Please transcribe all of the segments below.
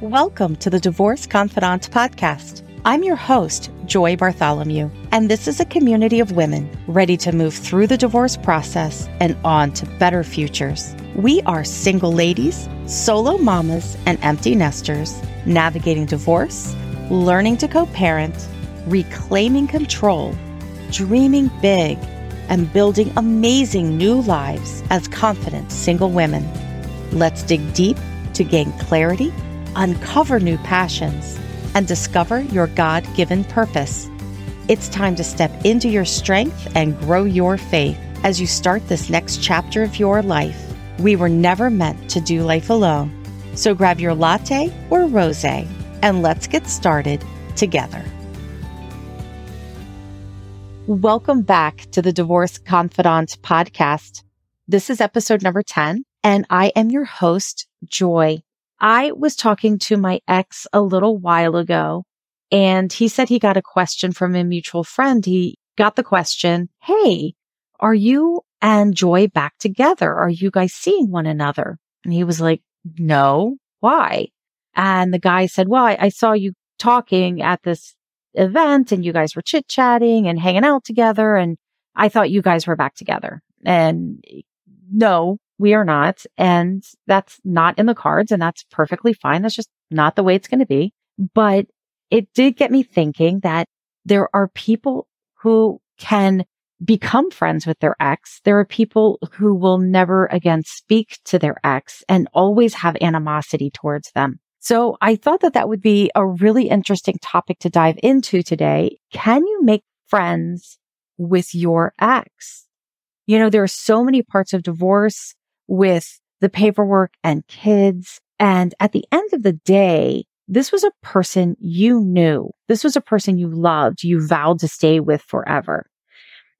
Welcome to the Divorce Confidante podcast. I'm your host, Joy Bartholomew, and this is a community of women ready to move through the divorce process and on to better futures. We are single ladies, solo mamas, and empty nesters navigating divorce, learning to co parent, reclaiming control, dreaming big, and building amazing new lives as confident single women. Let's dig deep to gain clarity uncover new passions, and discover your God given purpose. It's time to step into your strength and grow your faith as you start this next chapter of your life. We were never meant to do life alone. So grab your latte or rose and let's get started together. Welcome back to the Divorce Confidante podcast. This is episode number 10, and I am your host, Joy. I was talking to my ex a little while ago and he said he got a question from a mutual friend. He got the question, Hey, are you and Joy back together? Are you guys seeing one another? And he was like, no, why? And the guy said, well, I, I saw you talking at this event and you guys were chit chatting and hanging out together. And I thought you guys were back together. And no, we are not. And that's not in the cards. And that's perfectly fine. That's just not the way it's going to be. But it did get me thinking that there are people who can become friends with their ex. There are people who will never again speak to their ex and always have animosity towards them. So I thought that that would be a really interesting topic to dive into today. Can you make friends with your ex? You know, there are so many parts of divorce with the paperwork and kids. And at the end of the day, this was a person you knew. This was a person you loved, you vowed to stay with forever.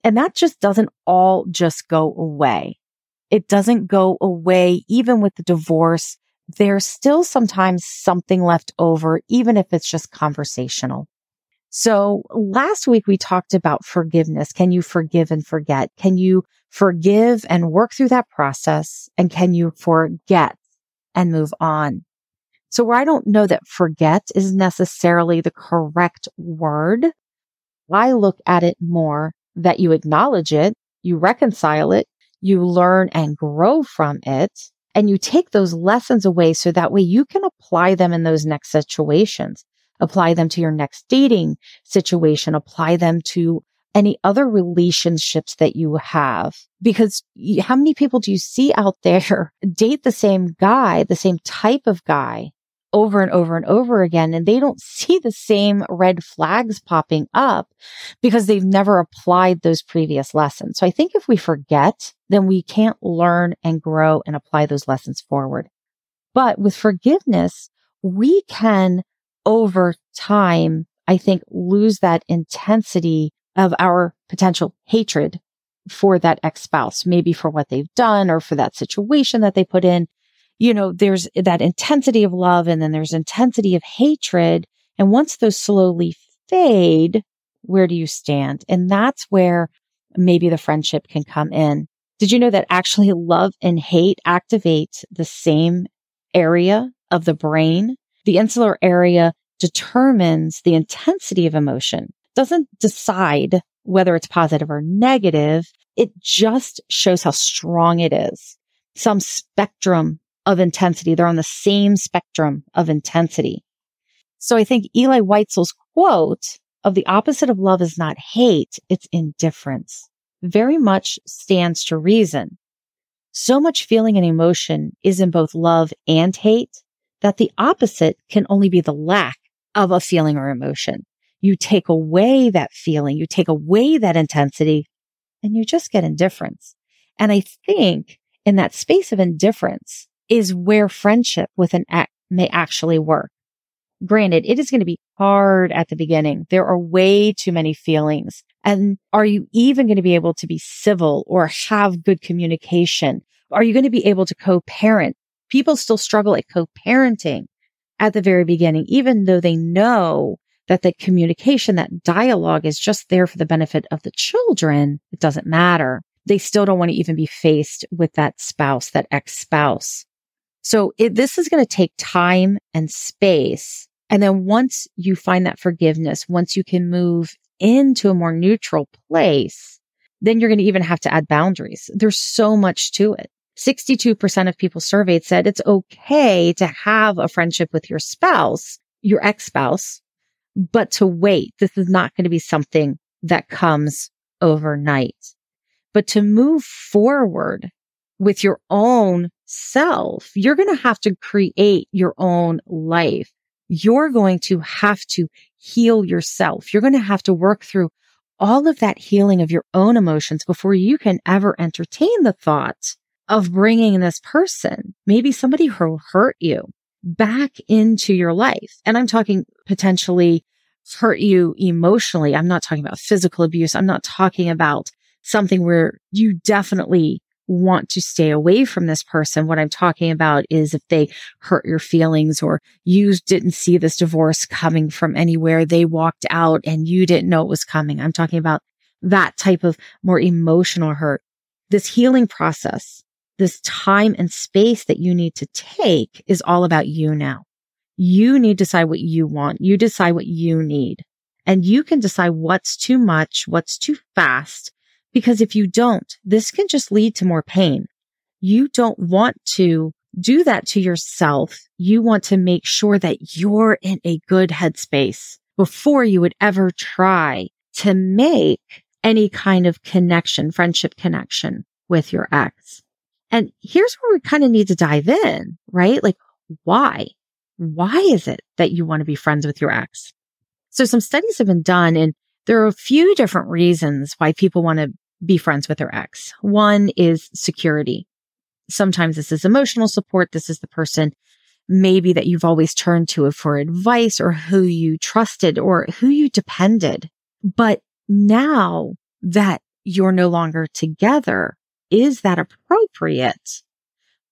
And that just doesn't all just go away. It doesn't go away even with the divorce. There's still sometimes something left over, even if it's just conversational. So last week we talked about forgiveness. Can you forgive and forget? Can you forgive and work through that process? And can you forget and move on? So where I don't know that forget is necessarily the correct word, I look at it more that you acknowledge it, you reconcile it, you learn and grow from it, and you take those lessons away so that way you can apply them in those next situations apply them to your next dating situation, apply them to any other relationships that you have. Because how many people do you see out there date the same guy, the same type of guy over and over and over again, and they don't see the same red flags popping up because they've never applied those previous lessons. So I think if we forget, then we can't learn and grow and apply those lessons forward. But with forgiveness, we can over time, I think lose that intensity of our potential hatred for that ex spouse, maybe for what they've done or for that situation that they put in. You know, there's that intensity of love and then there's intensity of hatred. And once those slowly fade, where do you stand? And that's where maybe the friendship can come in. Did you know that actually love and hate activate the same area of the brain? The insular area determines the intensity of emotion, doesn't decide whether it's positive or negative. It just shows how strong it is. Some spectrum of intensity. They're on the same spectrum of intensity. So I think Elie Wiesel's quote of the opposite of love is not hate, it's indifference very much stands to reason. So much feeling and emotion is in both love and hate that the opposite can only be the lack of a feeling or emotion. You take away that feeling, you take away that intensity, and you just get indifference. And I think in that space of indifference is where friendship with an ex may actually work. Granted, it is going to be hard at the beginning. There are way too many feelings. And are you even going to be able to be civil or have good communication? Are you going to be able to co-parent? People still struggle at co-parenting at the very beginning, even though they know that the communication, that dialogue is just there for the benefit of the children, it doesn't matter. They still don't want to even be faced with that spouse, that ex spouse. So it, this is going to take time and space. And then once you find that forgiveness, once you can move into a more neutral place, then you're going to even have to add boundaries. There's so much to it. 62% of people surveyed said it's okay to have a friendship with your spouse, your ex spouse, but to wait. This is not going to be something that comes overnight, but to move forward with your own self, you're going to have to create your own life. You're going to have to heal yourself. You're going to have to work through all of that healing of your own emotions before you can ever entertain the thought of bringing this person, maybe somebody who hurt you back into your life. And I'm talking potentially hurt you emotionally. I'm not talking about physical abuse. I'm not talking about something where you definitely want to stay away from this person. What I'm talking about is if they hurt your feelings or you didn't see this divorce coming from anywhere, they walked out and you didn't know it was coming. I'm talking about that type of more emotional hurt. This healing process, this time and space that you need to take is all about you now. You need to decide what you want. You decide what you need and you can decide what's too much, what's too fast, because if you don't, this can just lead to more pain. You don't want to do that to yourself. You want to make sure that you're in a good headspace before you would ever try to make any kind of connection, friendship connection with your ex. And here's where we kind of need to dive in, right? Like, why? Why is it that you want to be friends with your ex? So some studies have been done and there are a few different reasons why people want to be friends with their ex. One is security. Sometimes this is emotional support. This is the person maybe that you've always turned to for advice or who you trusted or who you depended. But now that you're no longer together, is that appropriate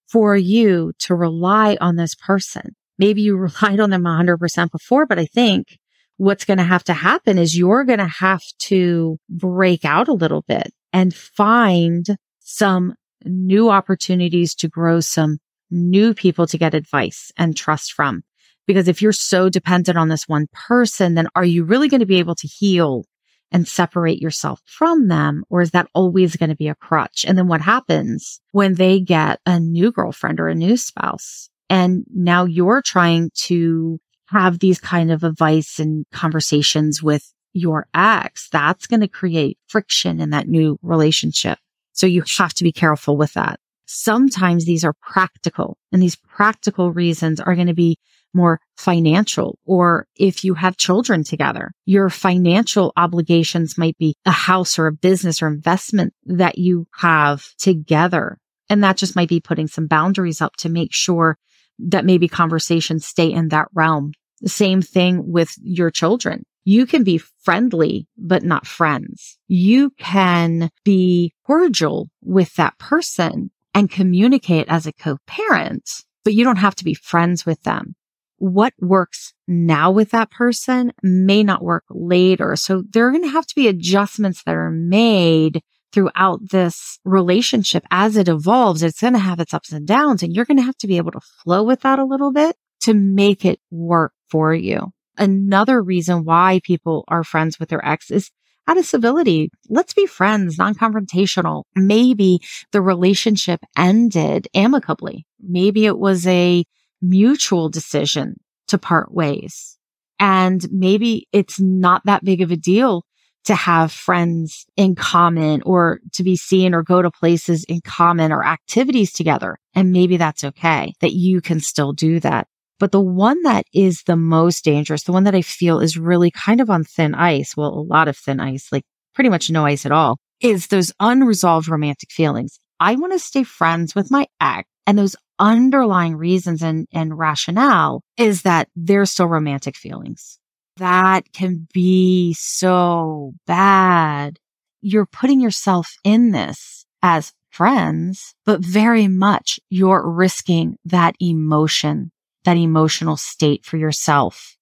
for you to rely on this person? Maybe you relied on them 100% before, but I think what's going to have to happen is you're going to have to break out a little bit and find some new opportunities to grow some new people to get advice and trust from. Because if you're so dependent on this one person, then are you really going to be able to heal and separate yourself from them? Or is that always going to be a crutch? And then what happens when they get a new girlfriend or a new spouse? And now you're trying to have these kind of advice and conversations with your ex, that's going to create friction in that new relationship. So you have to be careful with that. Sometimes these are practical and these practical reasons are going to be more financial or if you have children together, your financial obligations might be a house or a business or investment that you have together. And that just might be putting some boundaries up to make sure that maybe conversations stay in that realm. The same thing with your children. You can be friendly, but not friends. You can be cordial with that person and communicate as a co-parent, but you don't have to be friends with them. What works now with that person may not work later. So there are going to have to be adjustments that are made throughout this relationship as it evolves. It's going to have its ups and downs and you're going to have to be able to flow with that a little bit to make it work for you. Another reason why people are friends with their ex is out of civility. Let's be friends, non-confrontational. Maybe the relationship ended amicably. Maybe it was a mutual decision to part ways. And maybe it's not that big of a deal to have friends in common or to be seen or go to places in common or activities together. And maybe that's okay that you can still do that. But the one that is the most dangerous, the one that I feel is really kind of on thin ice, well, a lot of thin ice, like pretty much no ice at all, is those unresolved romantic feelings. I want to stay friends with my ex and those underlying reasons and, and rationale is that there's still romantic feelings. That can be so bad. You're putting yourself in this as friends, but very much you're risking that emotion that emotional state for yourself.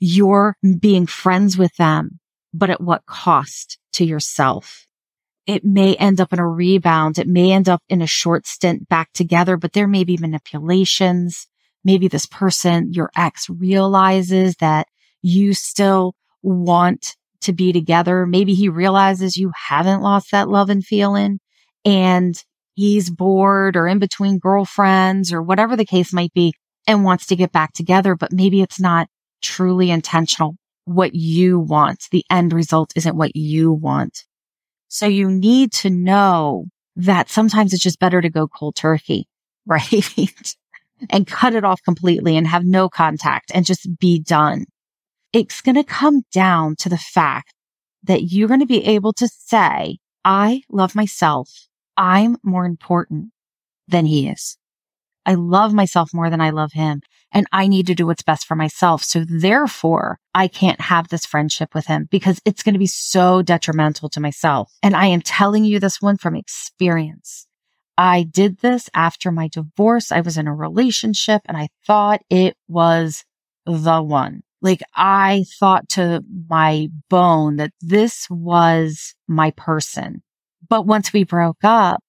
You're being friends with them, but at what cost to yourself? It may end up in a rebound. It may end up in a short stint back together, but there may be manipulations. Maybe this person, your ex realizes that you still want to be together. Maybe he realizes you haven't lost that love and feeling and he's bored or in between girlfriends or whatever the case might be and wants to get back together, but maybe it's not truly intentional. What you want, the end result isn't what you want. So you need to know that sometimes it's just better to go cold turkey, right? and cut it off completely and have no contact and just be done. It's going to come down to the fact that you're going to be able to say, I love myself. I'm more important than he is. I love myself more than I love him and I need to do what's best for myself. So therefore I can't have this friendship with him because it's going to be so detrimental to myself. And I am telling you this one from experience. I did this after my divorce. I was in a relationship and I thought it was the one. Like I thought to my bone that this was my person. But once we broke up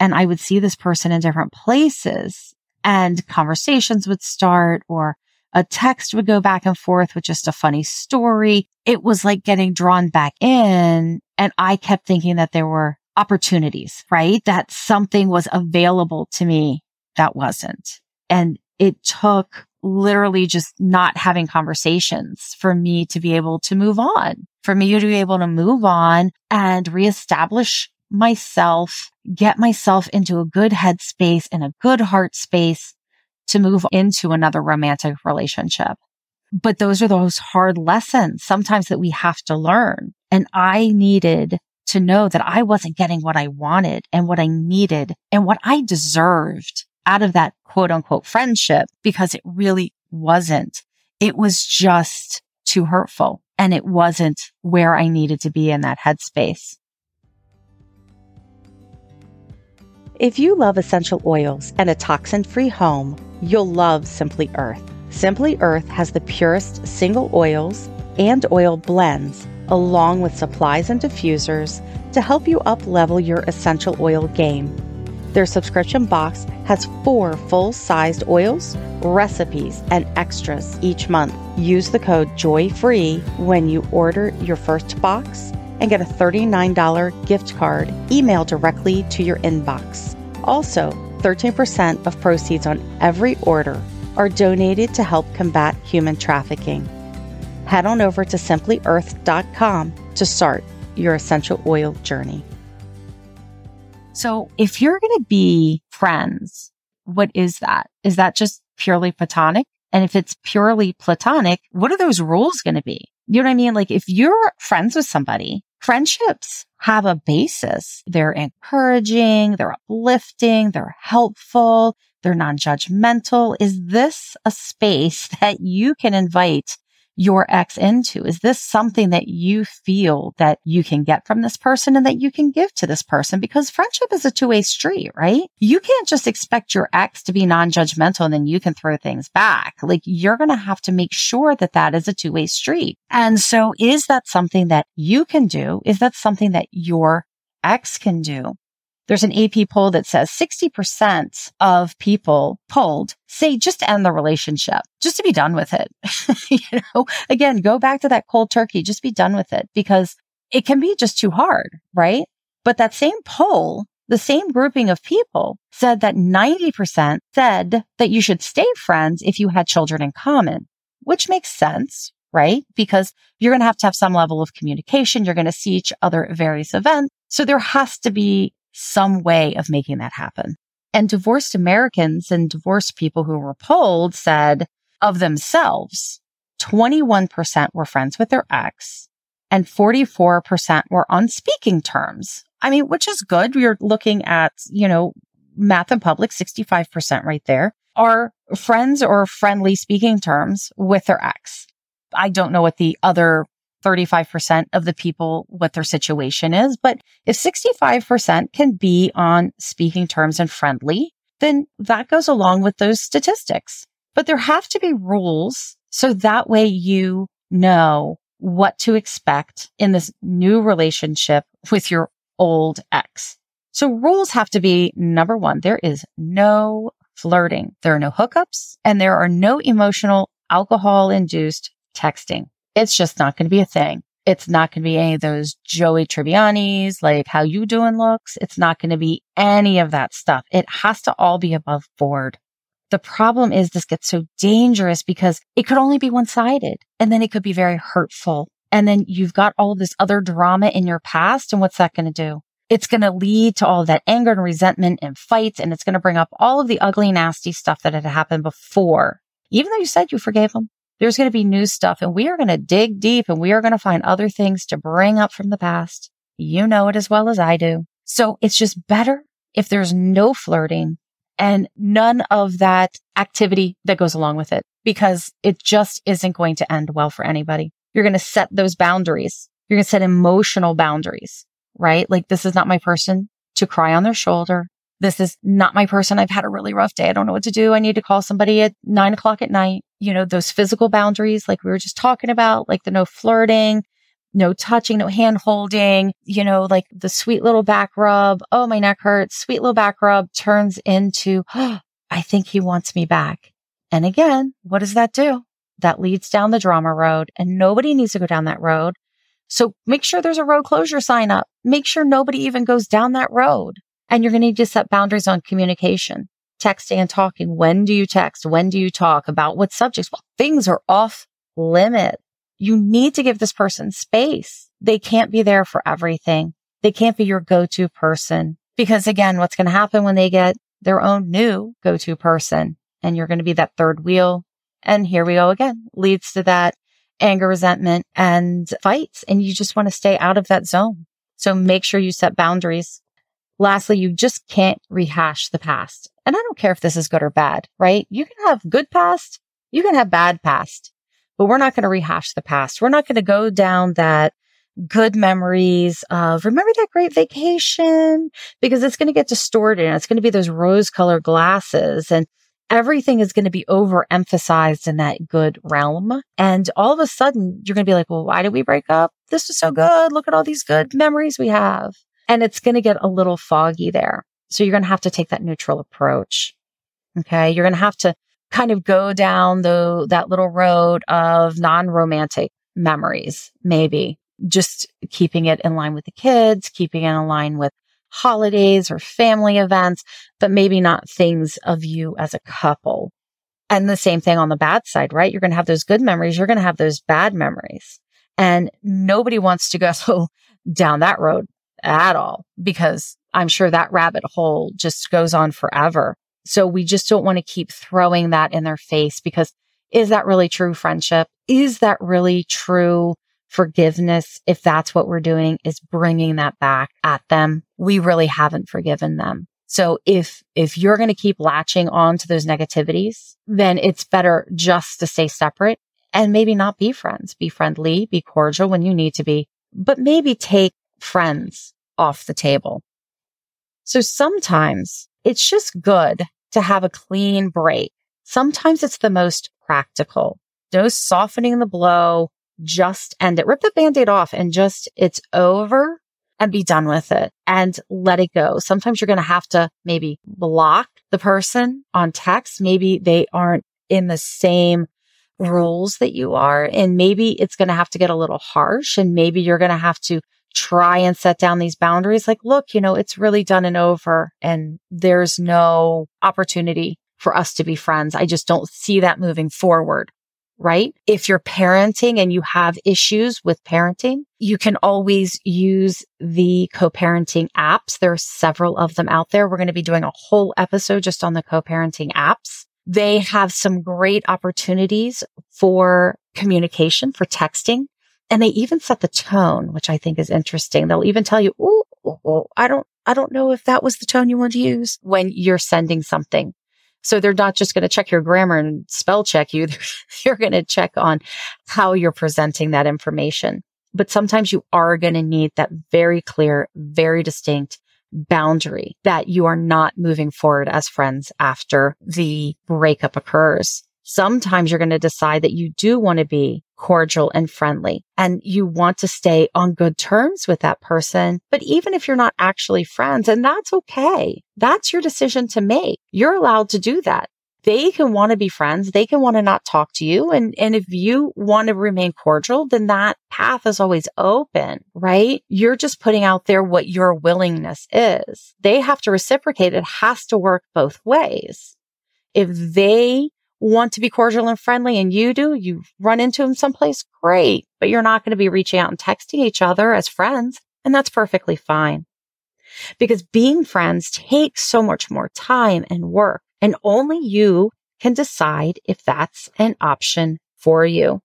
and I would see this person in different places and conversations would start or a text would go back and forth with just a funny story. It was like getting drawn back in. And I kept thinking that there were opportunities, right? That something was available to me that wasn't. And it took literally just not having conversations for me to be able to move on, for me to be able to move on and reestablish myself, get myself into a good headspace and a good heart space to move into another romantic relationship. But those are those hard lessons sometimes that we have to learn. And I needed to know that I wasn't getting what I wanted and what I needed and what I deserved out of that quote unquote friendship because it really wasn't. It was just too hurtful and it wasn't where I needed to be in that headspace. If you love essential oils and a toxin free home, you'll love Simply Earth. Simply Earth has the purest single oils and oil blends, along with supplies and diffusers to help you up level your essential oil game. Their subscription box has four full sized oils, recipes, and extras each month. Use the code JOYFREE when you order your first box and get a $39 gift card emailed directly to your inbox. Also, 13% of proceeds on every order are donated to help combat human trafficking. Head on over to simplyearth.com to start your essential oil journey. So, if you're going to be friends, what is that? Is that just purely platonic? And if it's purely platonic, what are those rules going to be? You know what I mean? Like if you're friends with somebody, friendships have a basis. They're encouraging, they're uplifting, they're helpful, they're non-judgmental. Is this a space that you can invite your ex into? Is this something that you feel that you can get from this person and that you can give to this person? Because friendship is a two way street, right? You can't just expect your ex to be non-judgmental and then you can throw things back. Like you're going to have to make sure that that is a two way street. And so is that something that you can do? Is that something that your ex can do? There's an AP poll that says 60% of people polled say just end the relationship, just to be done with it. you know, again, go back to that cold turkey, just be done with it because it can be just too hard, right? But that same poll, the same grouping of people said that 90% said that you should stay friends if you had children in common, which makes sense, right? Because you're going to have to have some level of communication. You're going to see each other at various events. So there has to be some way of making that happen. And divorced Americans and divorced people who were polled said of themselves, 21% were friends with their ex and 44% were on speaking terms. I mean, which is good. We're looking at, you know, math and public, 65% right there are friends or friendly speaking terms with their ex. I don't know what the other 35% of the people what their situation is. But if 65% can be on speaking terms and friendly, then that goes along with those statistics. But there have to be rules so that way you know what to expect in this new relationship with your old ex. So rules have to be number one, there is no flirting. There are no hookups and there are no emotional alcohol induced texting. It's just not going to be a thing. It's not going to be any of those Joey Tribbiani's, like how you doing looks. It's not going to be any of that stuff. It has to all be above board. The problem is this gets so dangerous because it could only be one sided and then it could be very hurtful. And then you've got all this other drama in your past. And what's that going to do? It's going to lead to all that anger and resentment and fights. And it's going to bring up all of the ugly, nasty stuff that had happened before. Even though you said you forgave them, there's going to be new stuff and we are going to dig deep and we are going to find other things to bring up from the past. You know it as well as I do. So it's just better if there's no flirting and none of that activity that goes along with it because it just isn't going to end well for anybody. You're going to set those boundaries. You're going to set emotional boundaries, right? Like this is not my person to cry on their shoulder. This is not my person. I've had a really rough day. I don't know what to do. I need to call somebody at nine o'clock at night. You know, those physical boundaries, like we were just talking about, like the no flirting, no touching, no hand holding, you know, like the sweet little back rub. Oh, my neck hurts. Sweet little back rub turns into, oh, I think he wants me back. And again, what does that do? That leads down the drama road and nobody needs to go down that road. So make sure there's a road closure sign up. Make sure nobody even goes down that road. And you're going to need to set boundaries on communication, texting and talking. When do you text? When do you talk about what subjects? Well, things are off limit you need to give this person space. They can't be there for everything. They can't be your go-to person because again, what's going to happen when they get their own new go-to person and you're going to be that third wheel. And here we go again leads to that anger, resentment and fights. And you just want to stay out of that zone. So make sure you set boundaries. Lastly, you just can't rehash the past. And I don't care if this is good or bad, right? You can have good past. You can have bad past but we're not going to rehash the past. We're not going to go down that good memories of remember that great vacation because it's going to get distorted and it's going to be those rose colored glasses and everything is going to be overemphasized in that good realm. And all of a sudden you're going to be like, well, why did we break up? This was so good. Look at all these good memories we have. And it's going to get a little foggy there. So you're going to have to take that neutral approach. Okay. You're going to have to kind of go down the, that little road of non-romantic memories, maybe just keeping it in line with the kids, keeping it in line with holidays or family events, but maybe not things of you as a couple. And the same thing on the bad side, right? You're going to have those good memories. You're going to have those bad memories and nobody wants to go down that road at all because I'm sure that rabbit hole just goes on forever. So we just don't want to keep throwing that in their face because is that really true friendship? Is that really true forgiveness? If that's what we're doing is bringing that back at them. We really haven't forgiven them. So if, if you're going to keep latching on to those negativities, then it's better just to stay separate and maybe not be friends, be friendly, be cordial when you need to be, but maybe take friends off the table. So sometimes it's just good to have a clean break. Sometimes it's the most practical. No softening the blow. Just end it. Rip the band-aid off and just it's over and be done with it and let it go. Sometimes you're going to have to maybe block the person on text. Maybe they aren't in the same rules that you are. And maybe it's going to have to get a little harsh and maybe you're going to have to try and set down these boundaries. Like, look, you know, it's really done and over and there's no opportunity for us to be friends. I just don't see that moving forward. Right. If you're parenting and you have issues with parenting, you can always use the co-parenting apps. There are several of them out there. We're going to be doing a whole episode just on the co-parenting apps. They have some great opportunities for communication, for texting. And they even set the tone, which I think is interesting. They'll even tell you, oh, I don't, I don't know if that was the tone you want to use when you're sending something. So they're not just going to check your grammar and spell check you. They're going to check on how you're presenting that information. But sometimes you are going to need that very clear, very distinct boundary that you are not moving forward as friends after the breakup occurs. Sometimes you're going to decide that you do want to be cordial and friendly and you want to stay on good terms with that person. But even if you're not actually friends, and that's okay, that's your decision to make. You're allowed to do that they can want to be friends. They can want to not talk to you. And, and if you want to remain cordial, then that path is always open, right? You're just putting out there what your willingness is. They have to reciprocate. It has to work both ways. If they want to be cordial and friendly and you do, you run into them someplace, great, but you're not going to be reaching out and texting each other as friends. And that's perfectly fine because being friends takes so much more time and work and only you can decide if that's an option for you.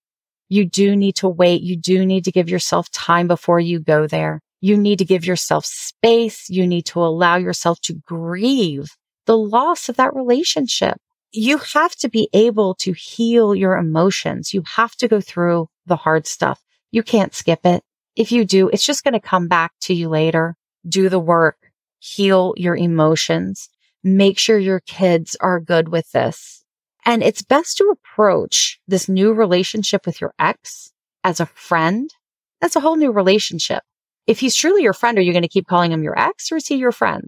You do need to wait. You do need to give yourself time before you go there. You need to give yourself space. You need to allow yourself to grieve the loss of that relationship. You have to be able to heal your emotions. You have to go through the hard stuff. You can't skip it. If you do, it's just going to come back to you later. Do the work, heal your emotions make sure your kids are good with this. And it's best to approach this new relationship with your ex as a friend. That's a whole new relationship. If he's truly your friend, are you going to keep calling him your ex or is he your friend?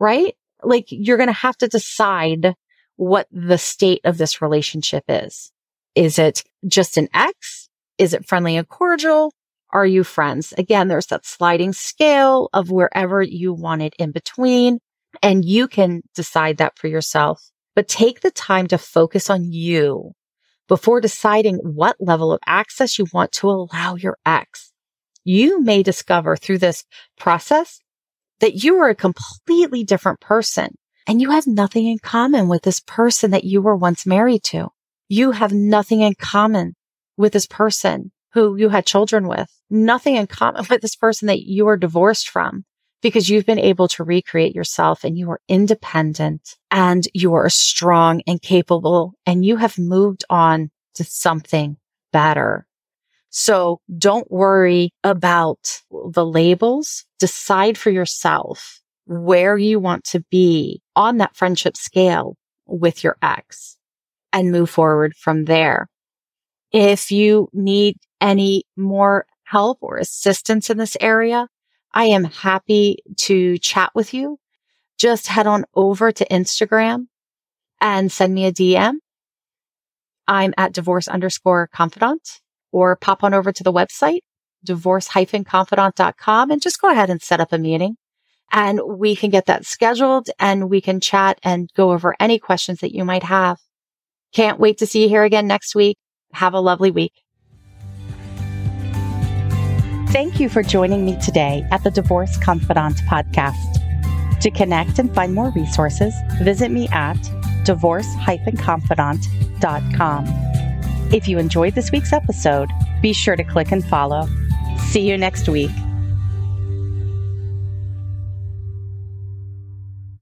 Right? Like you're going to have to decide what the state of this relationship is. Is it just an ex? Is it friendly and cordial? Are you friends? Again, there's that sliding scale of wherever you want it in between. And you can decide that for yourself, but take the time to focus on you before deciding what level of access you want to allow your ex. You may discover through this process that you are a completely different person and you have nothing in common with this person that you were once married to. You have nothing in common with this person who you had children with, nothing in common with this person that you are divorced from because you've been able to recreate yourself and you are independent and you are strong and capable and you have moved on to something better. So don't worry about the labels. Decide for yourself where you want to be on that friendship scale with your ex and move forward from there. If you need any more help or assistance in this area, I am happy to chat with you. Just head on over to Instagram and send me a DM. I'm at divorce underscore confidante or pop on over to the website, divorce-confidante.com and just go ahead and set up a meeting and we can get that scheduled and we can chat and go over any questions that you might have. Can't wait to see you here again next week. Have a lovely week. Thank you for joining me today at the Divorce Confidante podcast. To connect and find more resources, visit me at divorce-confidante.com. If you enjoyed this week's episode, be sure to click and follow. See you next week.